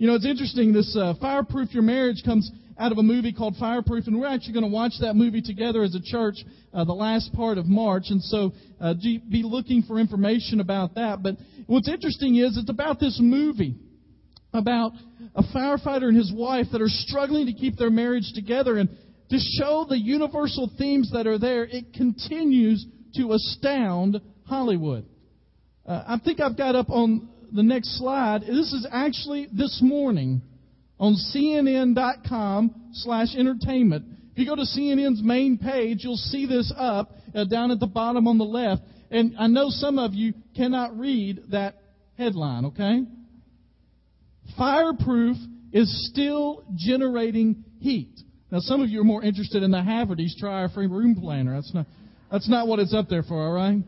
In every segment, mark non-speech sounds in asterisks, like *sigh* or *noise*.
You know, it's interesting. This uh, Fireproof Your Marriage comes out of a movie called Fireproof, and we're actually going to watch that movie together as a church uh, the last part of March. And so, uh, be looking for information about that. But what's interesting is it's about this movie about a firefighter and his wife that are struggling to keep their marriage together. And to show the universal themes that are there, it continues to astound Hollywood. Uh, I think I've got up on the next slide. This is actually this morning on CNN.com slash entertainment. If you go to CNN's main page, you'll see this up uh, down at the bottom on the left. And I know some of you cannot read that headline, okay? Fireproof is still generating heat. Now, some of you are more interested in the Haverty's Tri-Free Room Planner. That's not, that's not what it's up there for, all right?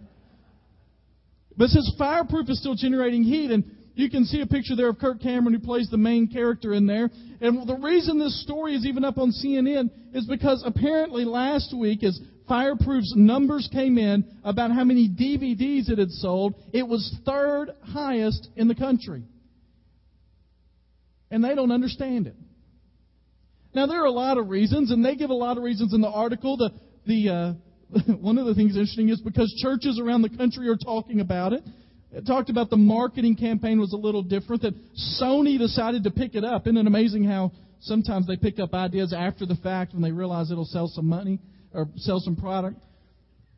But says fireproof is still generating heat, and you can see a picture there of Kirk Cameron who plays the main character in there. And the reason this story is even up on CNN is because apparently last week, as Fireproof's numbers came in about how many DVDs it had sold, it was third highest in the country. And they don't understand it. Now there are a lot of reasons, and they give a lot of reasons in the article. The the uh, *laughs* one of the things interesting is because churches around the country are talking about it. It talked about the marketing campaign was a little different, that Sony decided to pick it up. Isn't it amazing how sometimes they pick up ideas after the fact when they realize it'll sell some money or sell some product?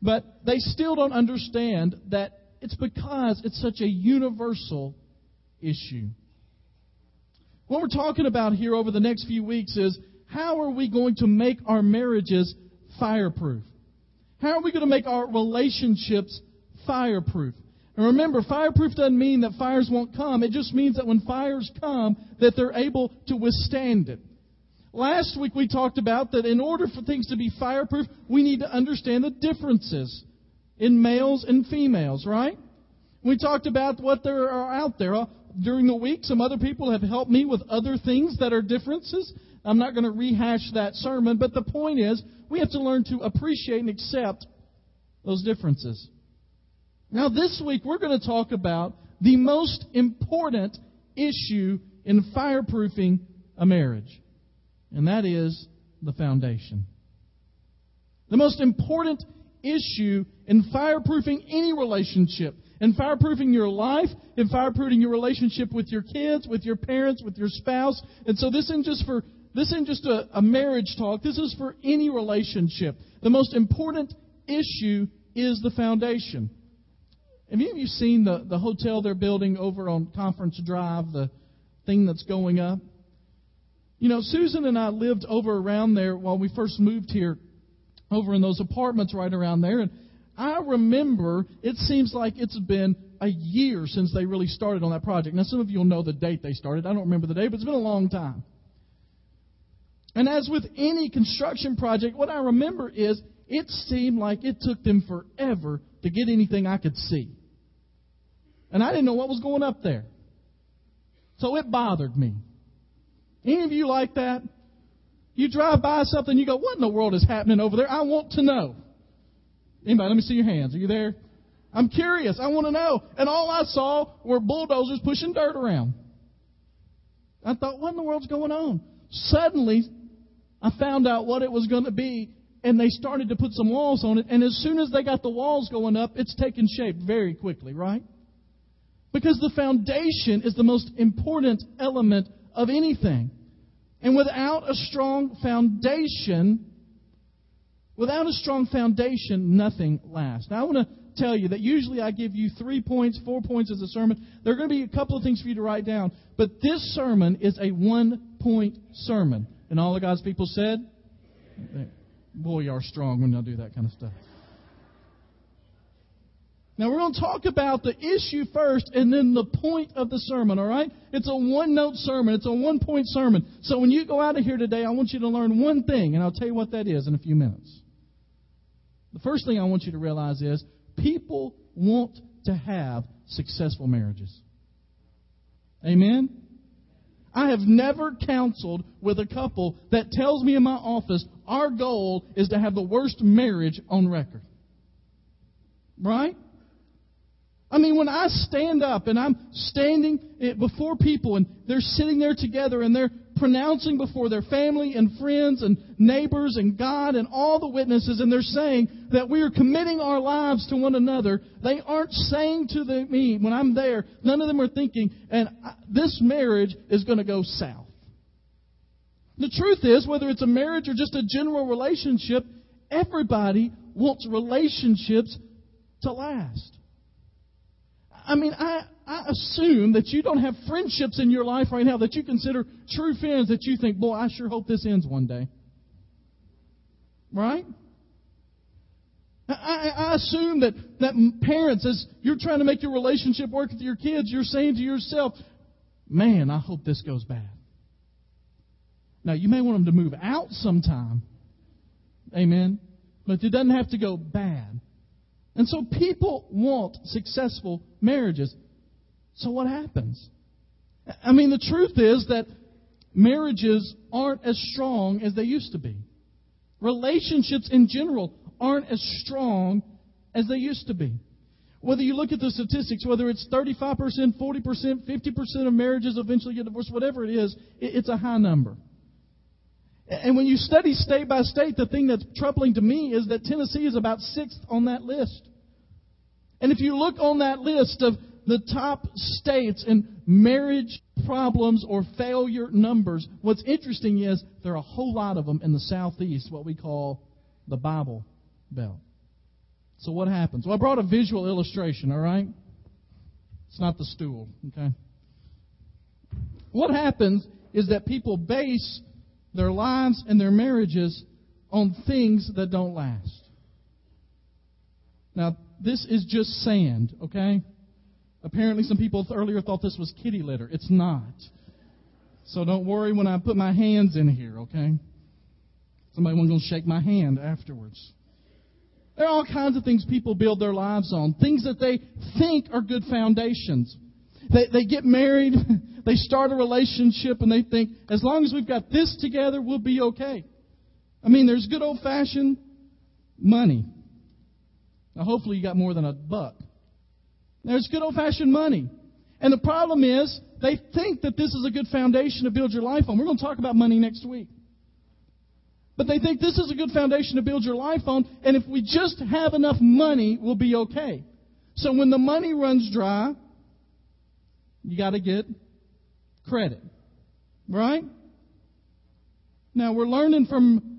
But they still don't understand that it's because it's such a universal issue. What we're talking about here over the next few weeks is how are we going to make our marriages fireproof? How are we going to make our relationships fireproof? And remember, fireproof doesn't mean that fires won't come. It just means that when fires come, that they're able to withstand it. Last week we talked about that in order for things to be fireproof, we need to understand the differences in males and females, right? We talked about what there are out there. During the week, some other people have helped me with other things that are differences. I'm not going to rehash that sermon, but the point is, we have to learn to appreciate and accept those differences. Now, this week, we're going to talk about the most important issue in fireproofing a marriage, and that is the foundation. The most important issue in fireproofing any relationship, in fireproofing your life, in fireproofing your relationship with your kids, with your parents, with your spouse. And so this isn't just for this isn't just a, a marriage talk. This is for any relationship. The most important issue is the foundation. Have any of you seen the, the hotel they're building over on Conference Drive, the thing that's going up? You know, Susan and I lived over around there while we first moved here, over in those apartments right around there. And I remember it seems like it's been a year since they really started on that project. Now, some of you will know the date they started. I don't remember the date, but it's been a long time. And as with any construction project, what I remember is it seemed like it took them forever to get anything I could see. And I didn't know what was going up there. So it bothered me. Any of you like that? You drive by something, you go, what in the world is happening over there? I want to know. Anybody, let me see your hands. Are you there? I'm curious. I want to know. And all I saw were bulldozers pushing dirt around. I thought, what in the world's going on? Suddenly, I found out what it was going to be, and they started to put some walls on it. And as soon as they got the walls going up, it's taken shape very quickly, right? Because the foundation is the most important element of anything. And without a strong foundation, without a strong foundation, nothing lasts. Now, I want to tell you that usually I give you three points, four points as a sermon. There are going to be a couple of things for you to write down. But this sermon is a one point sermon. And all of God's people said, Boy, you are strong when y'all do that kind of stuff. Now we're going to talk about the issue first and then the point of the sermon, all right? It's a one note sermon. It's a one point sermon. So when you go out of here today, I want you to learn one thing, and I'll tell you what that is in a few minutes. The first thing I want you to realize is people want to have successful marriages. Amen? I have never counseled with a couple that tells me in my office our goal is to have the worst marriage on record. Right? I mean, when I stand up and I'm standing eh, before people and they're sitting there together and they're pronouncing before their family and friends and neighbors and God and all the witnesses and they're saying that we are committing our lives to one another, they aren't saying to the, me when I'm there, none of them are thinking, and this marriage is going to go south. The truth is, whether it's a marriage or just a general relationship, everybody wants relationships to last. I mean, I, I assume that you don't have friendships in your life right now that you consider true friends that you think, boy, I sure hope this ends one day. Right? I, I assume that, that parents, as you're trying to make your relationship work with your kids, you're saying to yourself, man, I hope this goes bad. Now, you may want them to move out sometime. Amen. But it doesn't have to go bad. And so people want successful marriages. So what happens? I mean, the truth is that marriages aren't as strong as they used to be. Relationships in general aren't as strong as they used to be. Whether you look at the statistics, whether it's 35%, 40%, 50% of marriages eventually get divorced, whatever it is, it's a high number. And when you study state by state, the thing that's troubling to me is that Tennessee is about sixth on that list. And if you look on that list of the top states in marriage problems or failure numbers, what's interesting is there are a whole lot of them in the southeast, what we call the Bible Belt. So what happens? Well, I brought a visual illustration, all right? It's not the stool, okay? What happens is that people base their lives and their marriages on things that don't last. Now, this is just sand, okay? Apparently, some people earlier thought this was kitty litter. It's not. So don't worry when I put my hands in here, okay? Somebody was going to shake my hand afterwards. There are all kinds of things people build their lives on, things that they think are good foundations. They, they get married, *laughs* they start a relationship, and they think, as long as we've got this together, we'll be okay. I mean, there's good old fashioned money. Now, hopefully, you got more than a buck. There's good old fashioned money. And the problem is, they think that this is a good foundation to build your life on. We're going to talk about money next week. But they think this is a good foundation to build your life on, and if we just have enough money, we'll be okay. So when the money runs dry, you got to get credit. Right? Now, we're learning from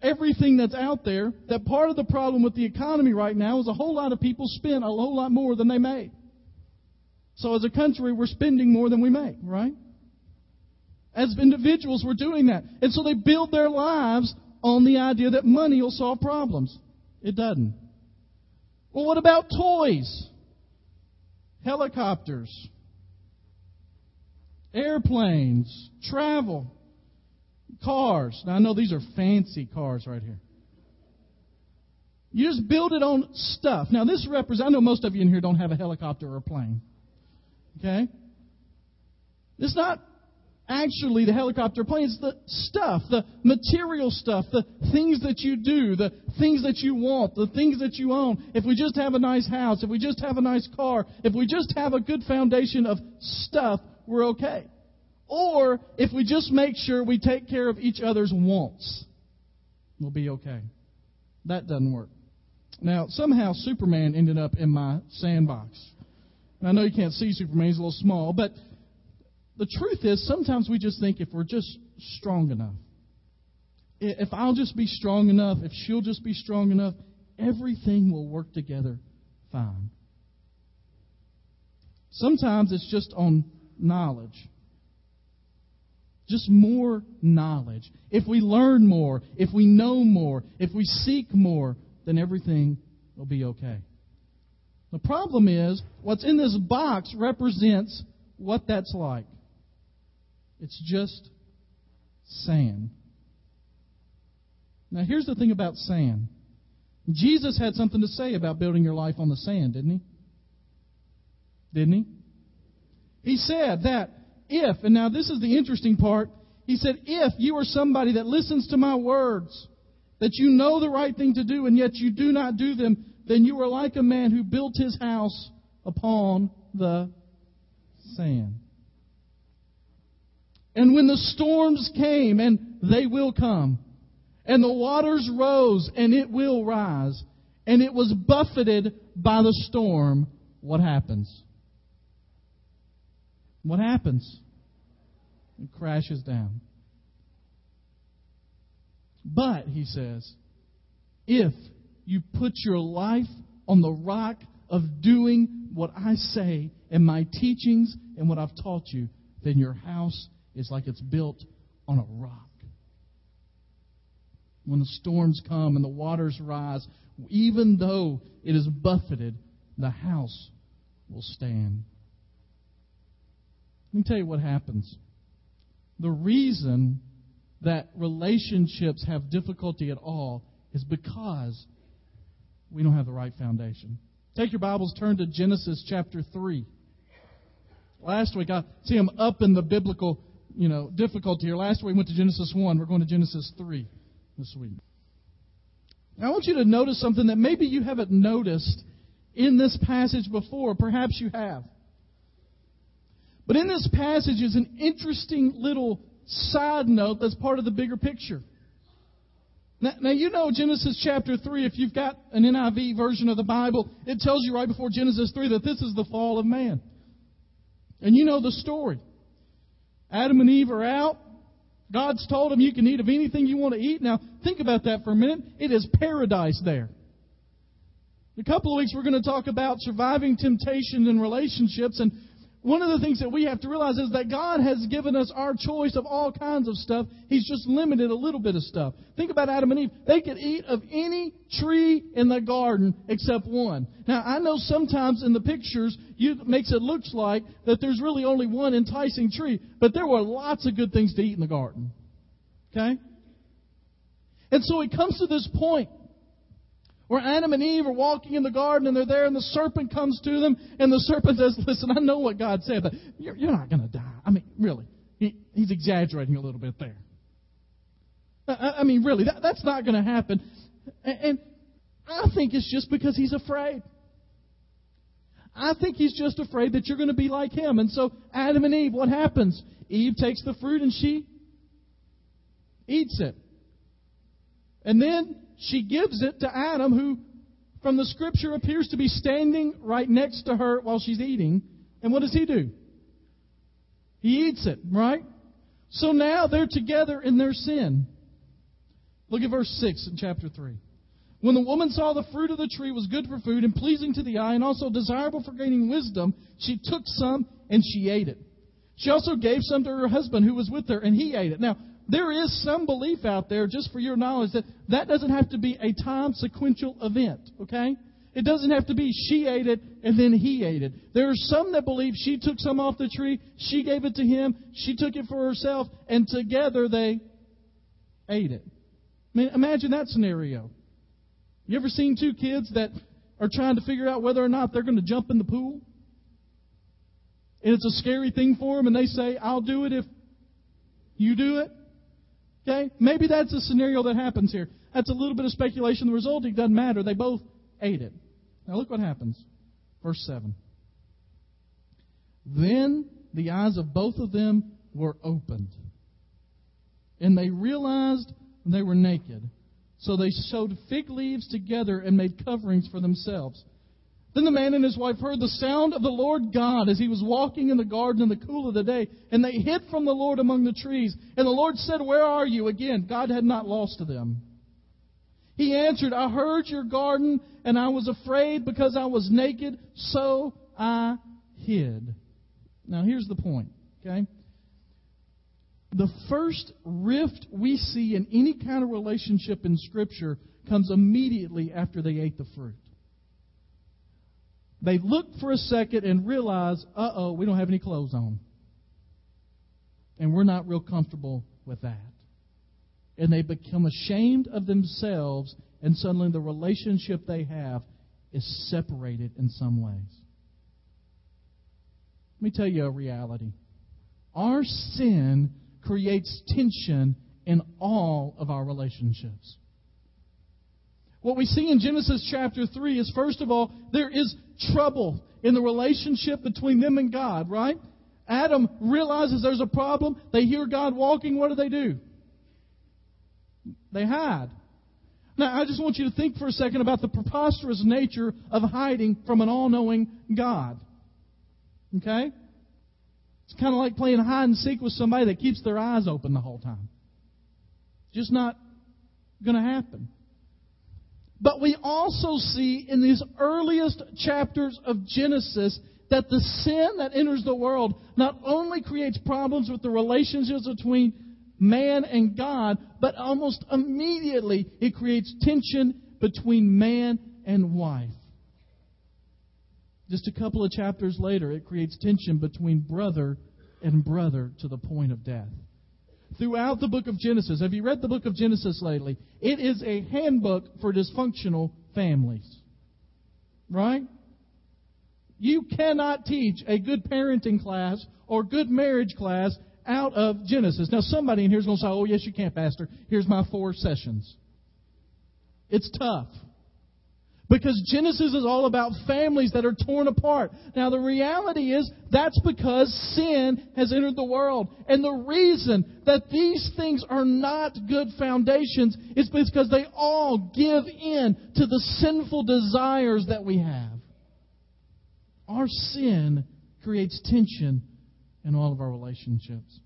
everything that's out there that part of the problem with the economy right now is a whole lot of people spend a whole lot more than they make. So as a country, we're spending more than we make, right? As individuals, we're doing that. And so they build their lives on the idea that money will solve problems. It doesn't. Well, what about toys? Helicopters, airplanes, travel. Cars. Now, I know these are fancy cars right here. You just build it on stuff. Now, this represents, I know most of you in here don't have a helicopter or a plane. Okay? It's not actually the helicopter plane, it's the stuff, the material stuff, the things that you do, the things that you want, the things that you own. If we just have a nice house, if we just have a nice car, if we just have a good foundation of stuff, we're okay. Or if we just make sure we take care of each other's wants, we'll be okay. That doesn't work. Now, somehow Superman ended up in my sandbox. And I know you can't see Superman, he's a little small, but the truth is sometimes we just think if we're just strong enough, if I'll just be strong enough, if she'll just be strong enough, everything will work together fine. Sometimes it's just on knowledge. Just more knowledge. If we learn more, if we know more, if we seek more, then everything will be okay. The problem is, what's in this box represents what that's like. It's just sand. Now, here's the thing about sand Jesus had something to say about building your life on the sand, didn't he? Didn't he? He said that if, and now this is the interesting part, he said, if you are somebody that listens to my words, that you know the right thing to do and yet you do not do them, then you are like a man who built his house upon the sand. And when the storms came, and they will come, and the waters rose, and it will rise, and it was buffeted by the storm, what happens? What happens? It crashes down. But, he says, if you put your life on the rock of doing what I say and my teachings and what I've taught you, then your house is like it's built on a rock. When the storms come and the waters rise, even though it is buffeted, the house will stand. Let me tell you what happens. The reason that relationships have difficulty at all is because we don't have the right foundation. Take your Bibles, turn to Genesis chapter 3. Last week, I see I'm up in the biblical, you know, difficulty here. Last week we went to Genesis 1. We're going to Genesis 3 this week. Now, I want you to notice something that maybe you haven't noticed in this passage before. Perhaps you have. But in this passage is an interesting little side note that's part of the bigger picture. Now, now, you know Genesis chapter 3, if you've got an NIV version of the Bible, it tells you right before Genesis 3 that this is the fall of man. And you know the story. Adam and Eve are out. God's told them you can eat of anything you want to eat. Now, think about that for a minute. It is paradise there. In a couple of weeks, we're going to talk about surviving temptation in relationships. And one of the things that we have to realize is that God has given us our choice of all kinds of stuff. He's just limited a little bit of stuff. Think about Adam and Eve. They could eat of any tree in the garden except one. Now, I know sometimes in the pictures, it makes it look like that there's really only one enticing tree, but there were lots of good things to eat in the garden. Okay? And so it comes to this point where Adam and Eve are walking in the garden and they're there and the serpent comes to them and the serpent says, listen, I know what God said, but you're, you're not going to die. I mean, really. He, he's exaggerating a little bit there. I, I mean, really, that, that's not going to happen. And, and I think it's just because he's afraid. I think he's just afraid that you're going to be like him. And so, Adam and Eve, what happens? Eve takes the fruit and she eats it. And then she gives it to Adam, who, from the scripture, appears to be standing right next to her while she's eating. And what does he do? He eats it, right? So now they're together in their sin. Look at verse 6 in chapter 3. When the woman saw the fruit of the tree was good for food and pleasing to the eye and also desirable for gaining wisdom, she took some and she ate it. She also gave some to her husband who was with her, and he ate it. Now, there is some belief out there, just for your knowledge, that that doesn't have to be a time sequential event, okay? It doesn't have to be she ate it and then he ate it. There are some that believe she took some off the tree, she gave it to him, she took it for herself, and together they ate it. I mean, imagine that scenario. You ever seen two kids that are trying to figure out whether or not they're going to jump in the pool? And it's a scary thing for them, and they say, I'll do it if you do it. Okay? Maybe that's a scenario that happens here. That's a little bit of speculation. The resulting doesn't matter. They both ate it. Now look what happens. Verse 7. Then the eyes of both of them were opened, and they realized they were naked. So they sewed fig leaves together and made coverings for themselves. Then the man and his wife heard the sound of the Lord God as he was walking in the garden in the cool of the day, and they hid from the Lord among the trees. And the Lord said, Where are you? Again, God had not lost them. He answered, I heard your garden, and I was afraid because I was naked, so I hid. Now, here's the point, okay? The first rift we see in any kind of relationship in Scripture comes immediately after they ate the fruit. They look for a second and realize, uh oh, we don't have any clothes on. And we're not real comfortable with that. And they become ashamed of themselves, and suddenly the relationship they have is separated in some ways. Let me tell you a reality. Our sin creates tension in all of our relationships. What we see in Genesis chapter 3 is, first of all, there is trouble in the relationship between them and God, right? Adam realizes there's a problem. They hear God walking. What do they do? They hide. Now, I just want you to think for a second about the preposterous nature of hiding from an all knowing God. Okay? It's kind of like playing hide and seek with somebody that keeps their eyes open the whole time. Just not going to happen. But we also see in these earliest chapters of Genesis that the sin that enters the world not only creates problems with the relationships between man and God, but almost immediately it creates tension between man and wife. Just a couple of chapters later, it creates tension between brother and brother to the point of death. Throughout the book of Genesis, have you read the book of Genesis lately? It is a handbook for dysfunctional families. Right? You cannot teach a good parenting class or good marriage class out of Genesis. Now, somebody in here is going to say, oh, yes, you can, Pastor. Here's my four sessions. It's tough. Because Genesis is all about families that are torn apart. Now, the reality is that's because sin has entered the world. And the reason that these things are not good foundations is because they all give in to the sinful desires that we have. Our sin creates tension in all of our relationships.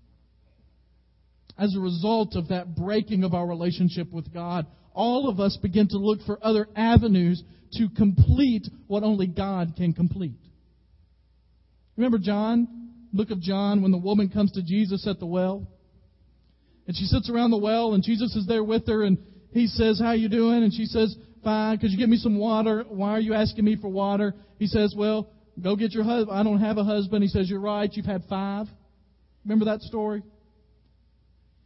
As a result of that breaking of our relationship with God, all of us begin to look for other avenues to complete what only God can complete. Remember John, book of John, when the woman comes to Jesus at the well? And she sits around the well and Jesus is there with her and he says, How you doing? And she says, Fine, could you give me some water? Why are you asking me for water? He says, Well, go get your husband. I don't have a husband. He says, You're right, you've had five. Remember that story?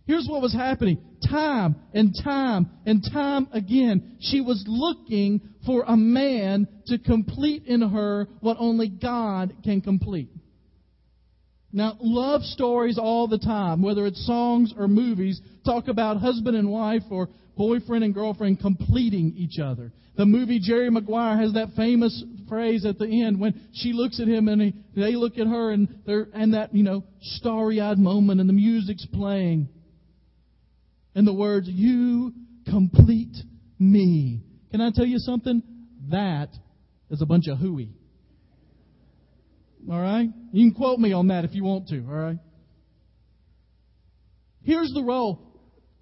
Here's what was happening. Time and time and time again, she was looking for a man to complete in her what only God can complete. Now, love stories all the time, whether it's songs or movies, talk about husband and wife or boyfriend and girlfriend completing each other. The movie Jerry Maguire has that famous phrase at the end when she looks at him and he, they look at her and they're, and that, you know, starry-eyed moment and the music's playing and the words, You complete me. Can I tell you something? That is a bunch of hooey. All right? You can quote me on that if you want to, all right? Here's the role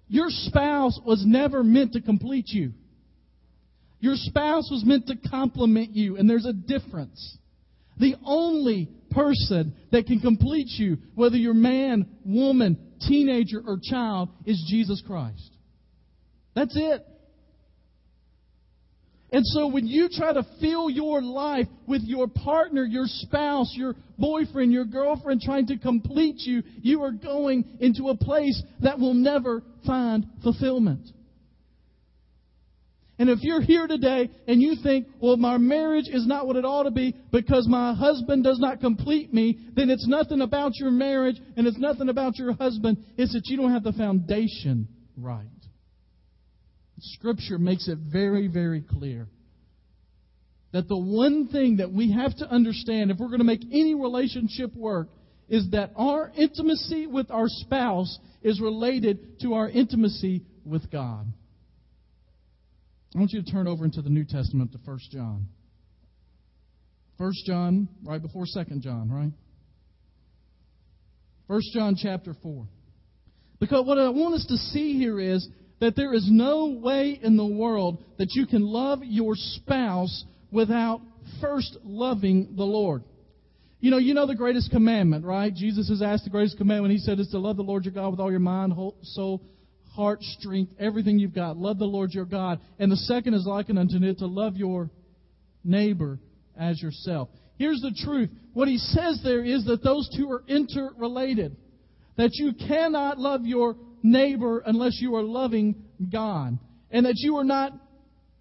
your spouse was never meant to complete you. Your spouse was meant to complement you, and there's a difference. The only person that can complete you, whether you're man, woman, teenager, or child, is Jesus Christ. That's it. And so when you try to fill your life with your partner, your spouse, your boyfriend, your girlfriend trying to complete you, you are going into a place that will never find fulfillment. And if you're here today and you think, well, my marriage is not what it ought to be because my husband does not complete me, then it's nothing about your marriage and it's nothing about your husband. It's that you don't have the foundation right. Scripture makes it very, very clear that the one thing that we have to understand if we're going to make any relationship work is that our intimacy with our spouse is related to our intimacy with God. I want you to turn over into the New Testament to 1 John. 1 John, right before 2 John, right? 1 John chapter 4. Because what I want us to see here is that there is no way in the world that you can love your spouse without first loving the Lord. You know, you know the greatest commandment, right? Jesus has asked the greatest commandment. He said is to love the Lord your God with all your mind, whole, soul, heart, strength, everything you've got. Love the Lord your God. And the second is likened unto it to love your neighbor as yourself. Here's the truth. What he says there is that those two are interrelated. That you cannot love your neighbor unless you are loving God. And that you are not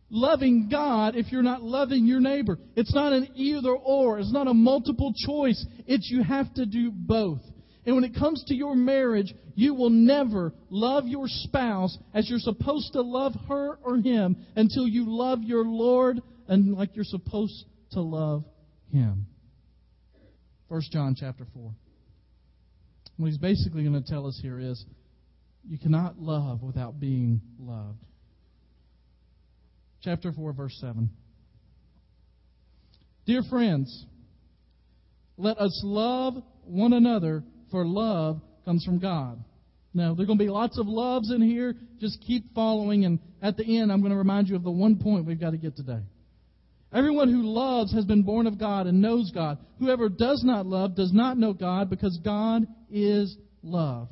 loving God if you're not loving your neighbor. It's not an either or. It's not a multiple choice. It's you have to do both. And when it comes to your marriage, you will never love your spouse as you're supposed to love her or him until you love your Lord and like you're supposed to love him. 1 John chapter 4. What he's basically going to tell us here is you cannot love without being loved. Chapter 4, verse 7. Dear friends, let us love one another, for love comes from God. Now, there are going to be lots of loves in here. Just keep following, and at the end, I'm going to remind you of the one point we've got to get today. Everyone who loves has been born of God and knows God. Whoever does not love does not know God because God is love.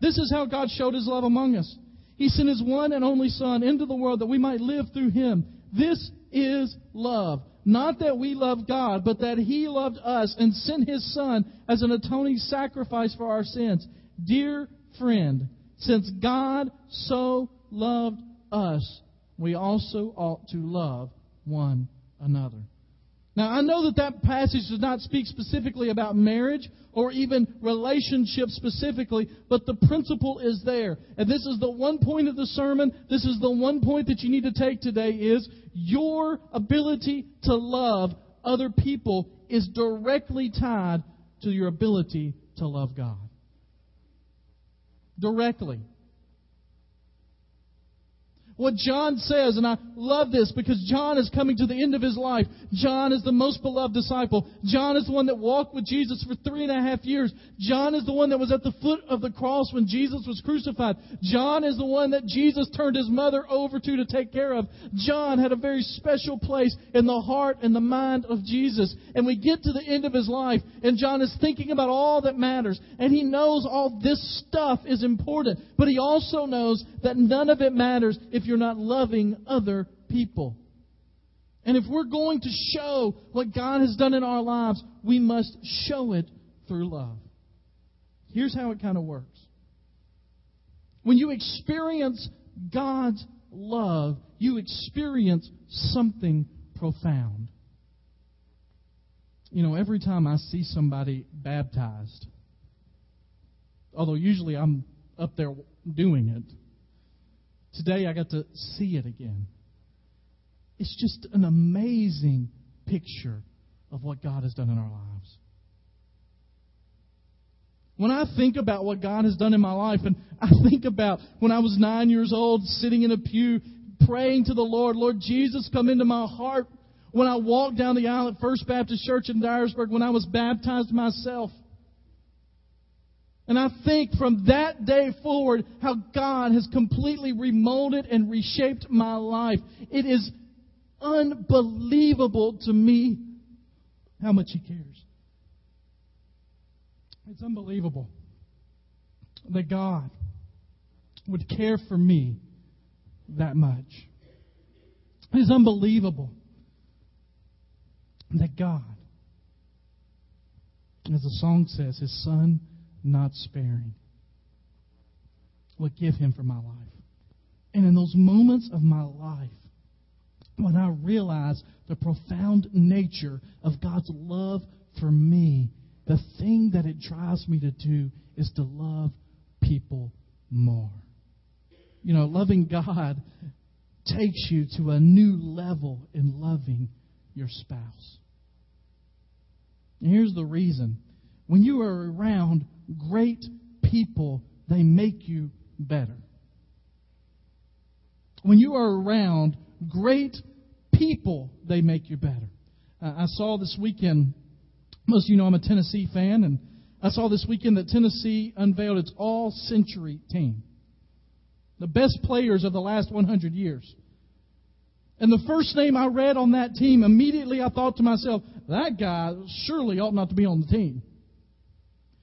This is how God showed his love among us. He sent his one and only Son into the world that we might live through him. This is love. Not that we love God, but that he loved us and sent his Son as an atoning sacrifice for our sins. Dear friend, since God so loved us, we also ought to love one another. Now, I know that that passage does not speak specifically about marriage or even relationships specifically, but the principle is there. And this is the one point of the sermon. This is the one point that you need to take today is your ability to love other people is directly tied to your ability to love God. Directly. What John says, and I love this because John is coming to the end of his life. John is the most beloved disciple. John is the one that walked with Jesus for three and a half years. John is the one that was at the foot of the cross when Jesus was crucified. John is the one that Jesus turned his mother over to to take care of. John had a very special place in the heart and the mind of Jesus. And we get to the end of his life, and John is thinking about all that matters. And he knows all this stuff is important, but he also knows that none of it matters if you're not loving other people. And if we're going to show what God has done in our lives, we must show it through love. Here's how it kind of works. When you experience God's love, you experience something profound. You know, every time I see somebody baptized, although usually I'm up there doing it, Today I got to see it again. It's just an amazing picture of what God has done in our lives. When I think about what God has done in my life, and I think about when I was nine years old, sitting in a pew, praying to the Lord, Lord Jesus, come into my heart. When I walked down the aisle at First Baptist Church in Dyersburg, when I was baptized myself, and I think from that day forward how God has completely remolded and reshaped my life. It is unbelievable to me how much He cares. It's unbelievable that God would care for me that much. It is unbelievable that God, as the song says, His Son not sparing. What give him for my life. And in those moments of my life, when I realize the profound nature of God's love for me, the thing that it drives me to do is to love people more. You know, loving God takes you to a new level in loving your spouse. And here's the reason. When you are around great people, they make you better. When you are around great people, they make you better. Uh, I saw this weekend, most of you know I'm a Tennessee fan, and I saw this weekend that Tennessee unveiled its all century team. The best players of the last 100 years. And the first name I read on that team, immediately I thought to myself, that guy surely ought not to be on the team.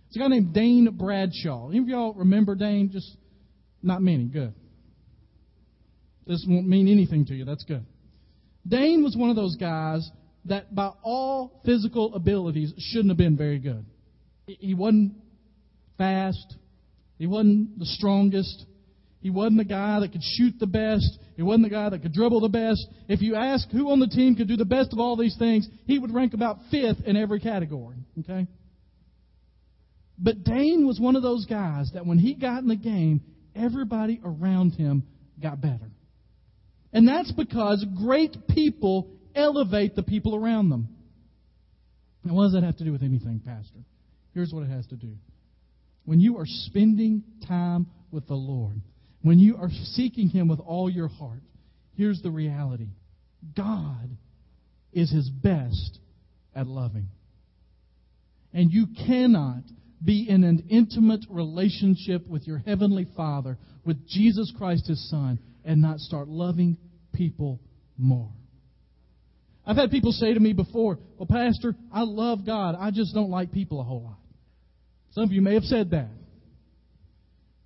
It's a guy named Dane Bradshaw. Any of y'all remember Dane? Just not many. Good. This won't mean anything to you. That's good. Dane was one of those guys that, by all physical abilities, shouldn't have been very good. He wasn't fast. He wasn't the strongest. He wasn't the guy that could shoot the best. He wasn't the guy that could dribble the best. If you ask who on the team could do the best of all these things, he would rank about fifth in every category. Okay? But Dane was one of those guys that when he got in the game, everybody around him got better. And that's because great people elevate the people around them. Now, what does that have to do with anything, Pastor? Here's what it has to do. When you are spending time with the Lord, when you are seeking Him with all your heart, here's the reality God is His best at loving. And you cannot be in an intimate relationship with your Heavenly Father, with Jesus Christ, His Son, and not start loving people more. I've had people say to me before, Well, Pastor, I love God. I just don't like people a whole lot. Some of you may have said that.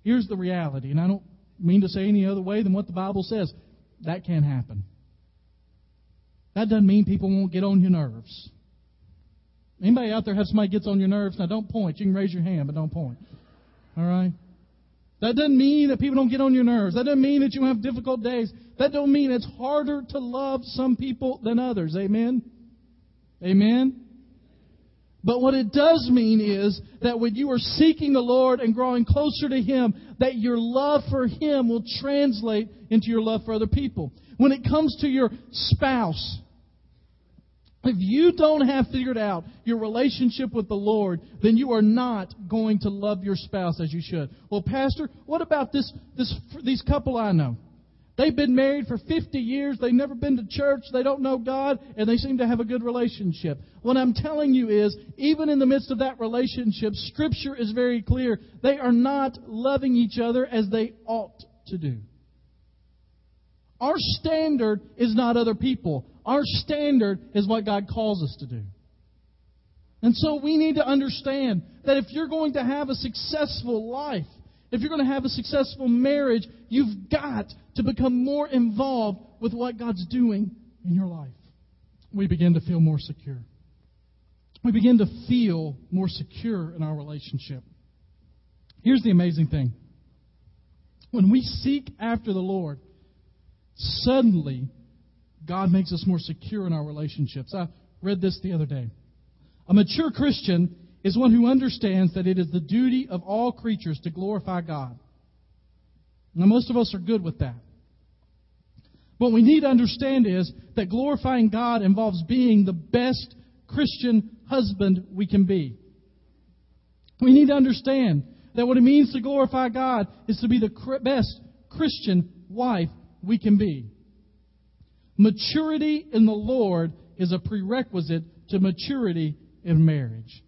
Here's the reality, and I don't mean to say any other way than what the Bible says. That can't happen. That doesn't mean people won't get on your nerves. Anybody out there have somebody gets on your nerves? Now don't point. You can raise your hand, but don't point. All right? That doesn't mean that people don't get on your nerves. That doesn't mean that you have difficult days. That don't mean it's harder to love some people than others. Amen? Amen? But what it does mean is that when you are seeking the Lord and growing closer to Him, that your love for Him will translate into your love for other people. When it comes to your spouse, if you don't have figured out your relationship with the Lord, then you are not going to love your spouse as you should. Well, Pastor, what about this, this, these couple I know? They've been married for 50 years. They've never been to church. They don't know God, and they seem to have a good relationship. What I'm telling you is, even in the midst of that relationship, Scripture is very clear. They are not loving each other as they ought to do. Our standard is not other people. Our standard is what God calls us to do. And so we need to understand that if you're going to have a successful life, if you're going to have a successful marriage, you've got to become more involved with what God's doing in your life. We begin to feel more secure. We begin to feel more secure in our relationship. Here's the amazing thing when we seek after the Lord, suddenly God makes us more secure in our relationships. I read this the other day. A mature Christian is one who understands that it is the duty of all creatures to glorify God. Now, most of us are good with that. What we need to understand is that glorifying God involves being the best Christian husband we can be. We need to understand that what it means to glorify God is to be the best Christian wife we can be. Maturity in the Lord is a prerequisite to maturity in marriage.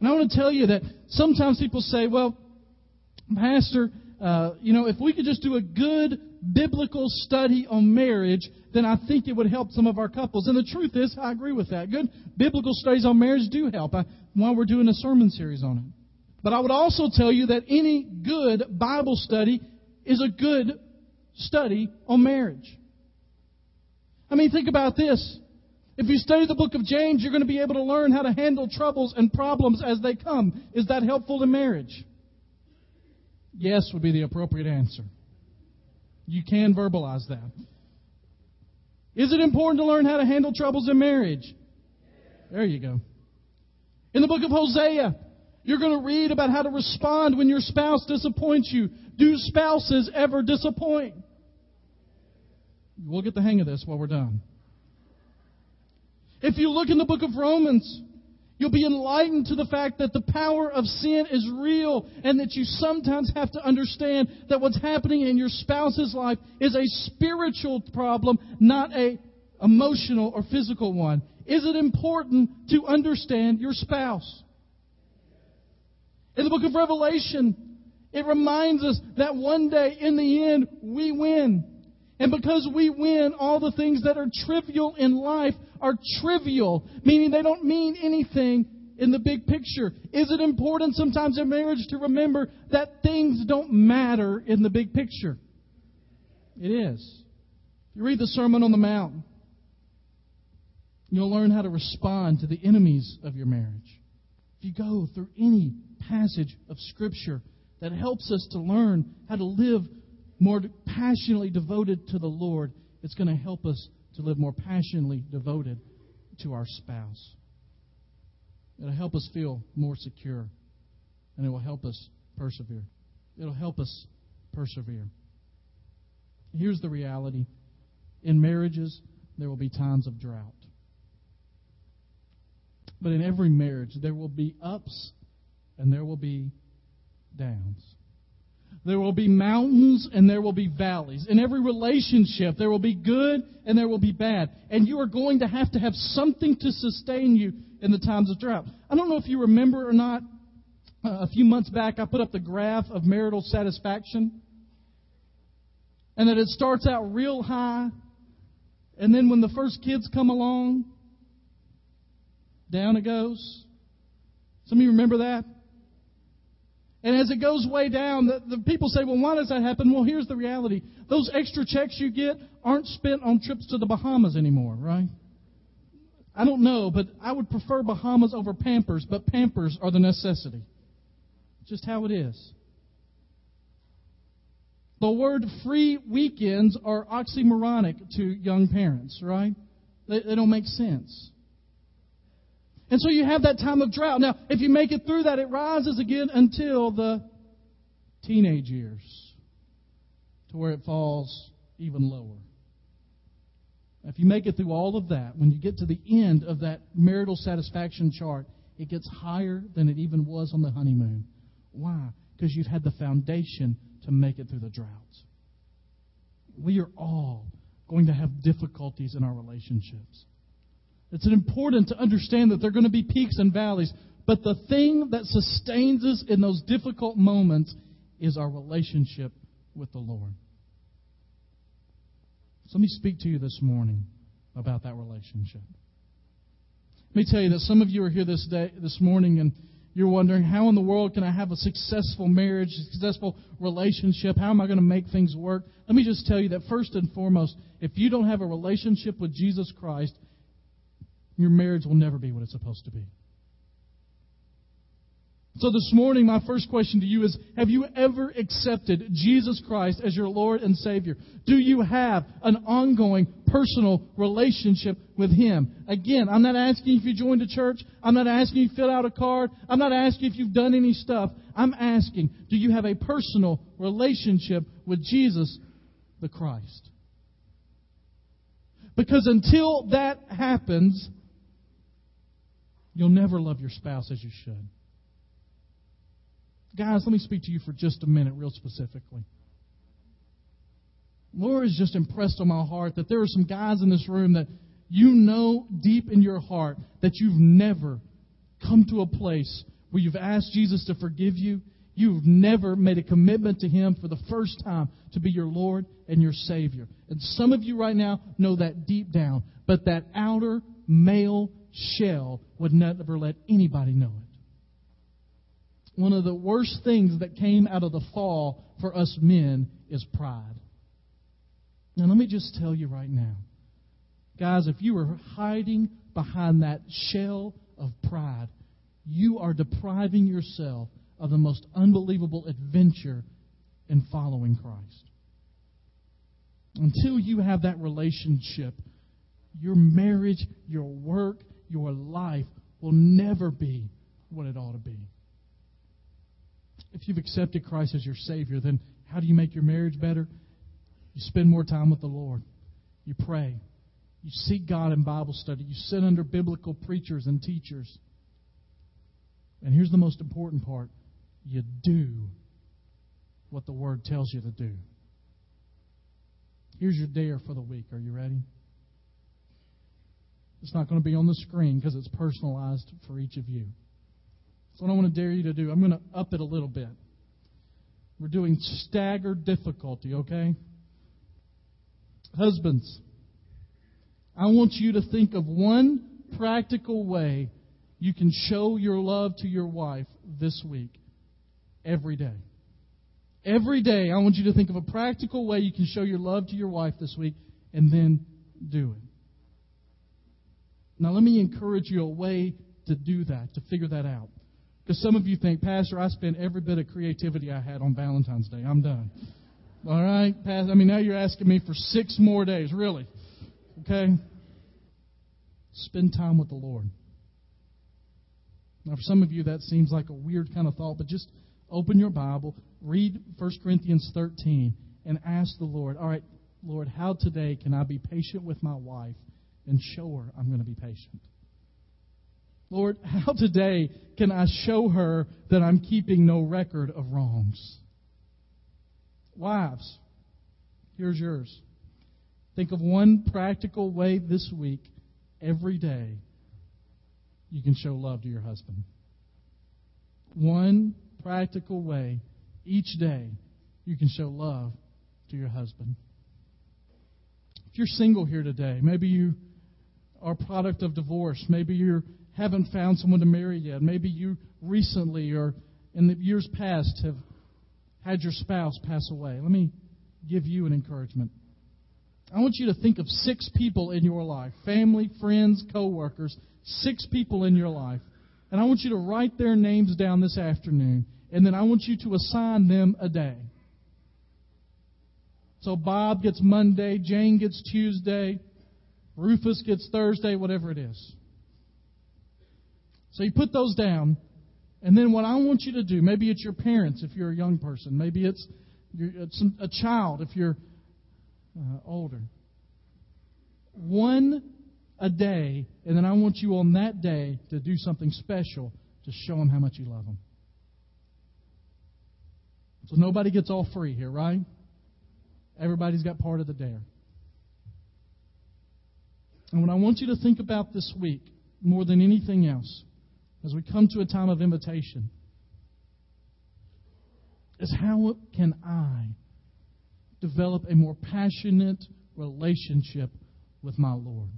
And I want to tell you that sometimes people say, well, Pastor, uh, you know, if we could just do a good biblical study on marriage, then I think it would help some of our couples. And the truth is, I agree with that. Good biblical studies on marriage do help. I, while we're doing a sermon series on it. But I would also tell you that any good Bible study is a good study on marriage. I mean, think about this. If you study the book of James, you're going to be able to learn how to handle troubles and problems as they come. Is that helpful in marriage? Yes, would be the appropriate answer. You can verbalize that. Is it important to learn how to handle troubles in marriage? There you go. In the book of Hosea, you're going to read about how to respond when your spouse disappoints you. Do spouses ever disappoint? We'll get the hang of this while we're done. If you look in the book of Romans, you'll be enlightened to the fact that the power of sin is real and that you sometimes have to understand that what's happening in your spouse's life is a spiritual problem, not a emotional or physical one. Is it important to understand your spouse? In the book of Revelation, it reminds us that one day in the end we win. And because we win, all the things that are trivial in life are trivial, meaning they don't mean anything in the big picture. Is it important sometimes in marriage to remember that things don't matter in the big picture? It is. If you read the Sermon on the Mount, you'll learn how to respond to the enemies of your marriage. If you go through any passage of Scripture that helps us to learn how to live more passionately devoted to the Lord, it's going to help us to live more passionately devoted to our spouse. It'll help us feel more secure, and it will help us persevere. It'll help us persevere. Here's the reality in marriages, there will be times of drought. But in every marriage, there will be ups and there will be downs. There will be mountains and there will be valleys. In every relationship, there will be good and there will be bad. And you are going to have to have something to sustain you in the times of drought. I don't know if you remember or not, uh, a few months back, I put up the graph of marital satisfaction. And that it starts out real high. And then when the first kids come along, down it goes. Some of you remember that? And as it goes way down, the, the, people say, well, why does that happen? Well, here's the reality. Those extra checks you get aren't spent on trips to the Bahamas anymore, right? I don't know, but I would prefer Bahamas over Pampers, but Pampers are the necessity. Just how it is. The word free weekends are oxymoronic to young parents, right? They, they don't make sense. And so you have that time of drought. Now, if you make it through that, it rises again until the teenage years, to where it falls even lower. If you make it through all of that, when you get to the end of that marital satisfaction chart, it gets higher than it even was on the honeymoon. Why? Because you've had the foundation to make it through the droughts. We are all going to have difficulties in our relationships. It's important to understand that there are going to be peaks and valleys, but the thing that sustains us in those difficult moments is our relationship with the Lord. So let me speak to you this morning about that relationship. Let me tell you that some of you are here this day, this morning, and you're wondering how in the world can I have a successful marriage, a successful relationship? How am I going to make things work? Let me just tell you that first and foremost, if you don't have a relationship with Jesus Christ, your marriage will never be what it's supposed to be. So this morning, my first question to you is Have you ever accepted Jesus Christ as your Lord and Savior? Do you have an ongoing personal relationship with Him? Again, I'm not asking if you joined a church. I'm not asking you fill out a card. I'm not asking if you've done any stuff. I'm asking, do you have a personal relationship with Jesus the Christ? Because until that happens, You'll never love your spouse as you should. Guys, let me speak to you for just a minute, real specifically. Lord has just impressed on my heart that there are some guys in this room that you know deep in your heart that you've never come to a place where you've asked Jesus to forgive you. You've never made a commitment to Him for the first time to be your Lord and your Savior. And some of you right now know that deep down. But that outer male shell would never let anybody know it. One of the worst things that came out of the fall for us men is pride. Now, let me just tell you right now, guys, if you are hiding behind that shell of pride, you are depriving yourself of the most unbelievable adventure in following Christ. Until you have that relationship, your marriage, your work, your life will never be what it ought to be. If you've accepted Christ as your Savior, then how do you make your marriage better? You spend more time with the Lord. You pray. You seek God in Bible study. You sit under biblical preachers and teachers. And here's the most important part you do what the Word tells you to do. Here's your dare for the week. Are you ready? It's not going to be on the screen because it's personalized for each of you. So, what I want to dare you to do, I'm going to up it a little bit. We're doing staggered difficulty, okay? Husbands, I want you to think of one practical way you can show your love to your wife this week, every day. Every day, I want you to think of a practical way you can show your love to your wife this week, and then do it. Now, let me encourage you a way to do that, to figure that out. Because some of you think, Pastor, I spent every bit of creativity I had on Valentine's Day. I'm done. All right, Pastor. I mean, now you're asking me for six more days, really. Okay? Spend time with the Lord. Now, for some of you, that seems like a weird kind of thought, but just open your Bible, read 1 Corinthians 13, and ask the Lord, all right, Lord, how today can I be patient with my wife and show her I'm going to be patient. Lord, how today can I show her that I'm keeping no record of wrongs? Wives, here's yours. Think of one practical way this week, every day, you can show love to your husband. One practical way each day you can show love to your husband. If you're single here today, maybe you are product of divorce, maybe you haven't found someone to marry yet, maybe you recently or in the years past have had your spouse pass away. Let me give you an encouragement. I want you to think of six people in your life family, friends, co-workers, six people in your life. And I want you to write their names down this afternoon. And then I want you to assign them a day. So Bob gets Monday, Jane gets Tuesday, Rufus gets Thursday, whatever it is. So you put those down. And then what I want you to do, maybe it's your parents if you're a young person, maybe it's, it's a child if you're uh, older. One a day, and then I want you on that day to do something special to show them how much you love them. So nobody gets all free here, right? Everybody's got part of the dare. And what I want you to think about this week, more than anything else, as we come to a time of invitation, is how can I develop a more passionate relationship with my Lord?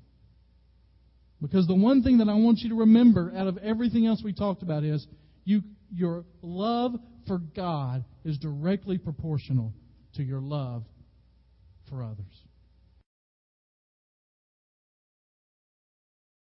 Because the one thing that I want you to remember out of everything else we talked about is you, your love for God is directly proportional to your love for others.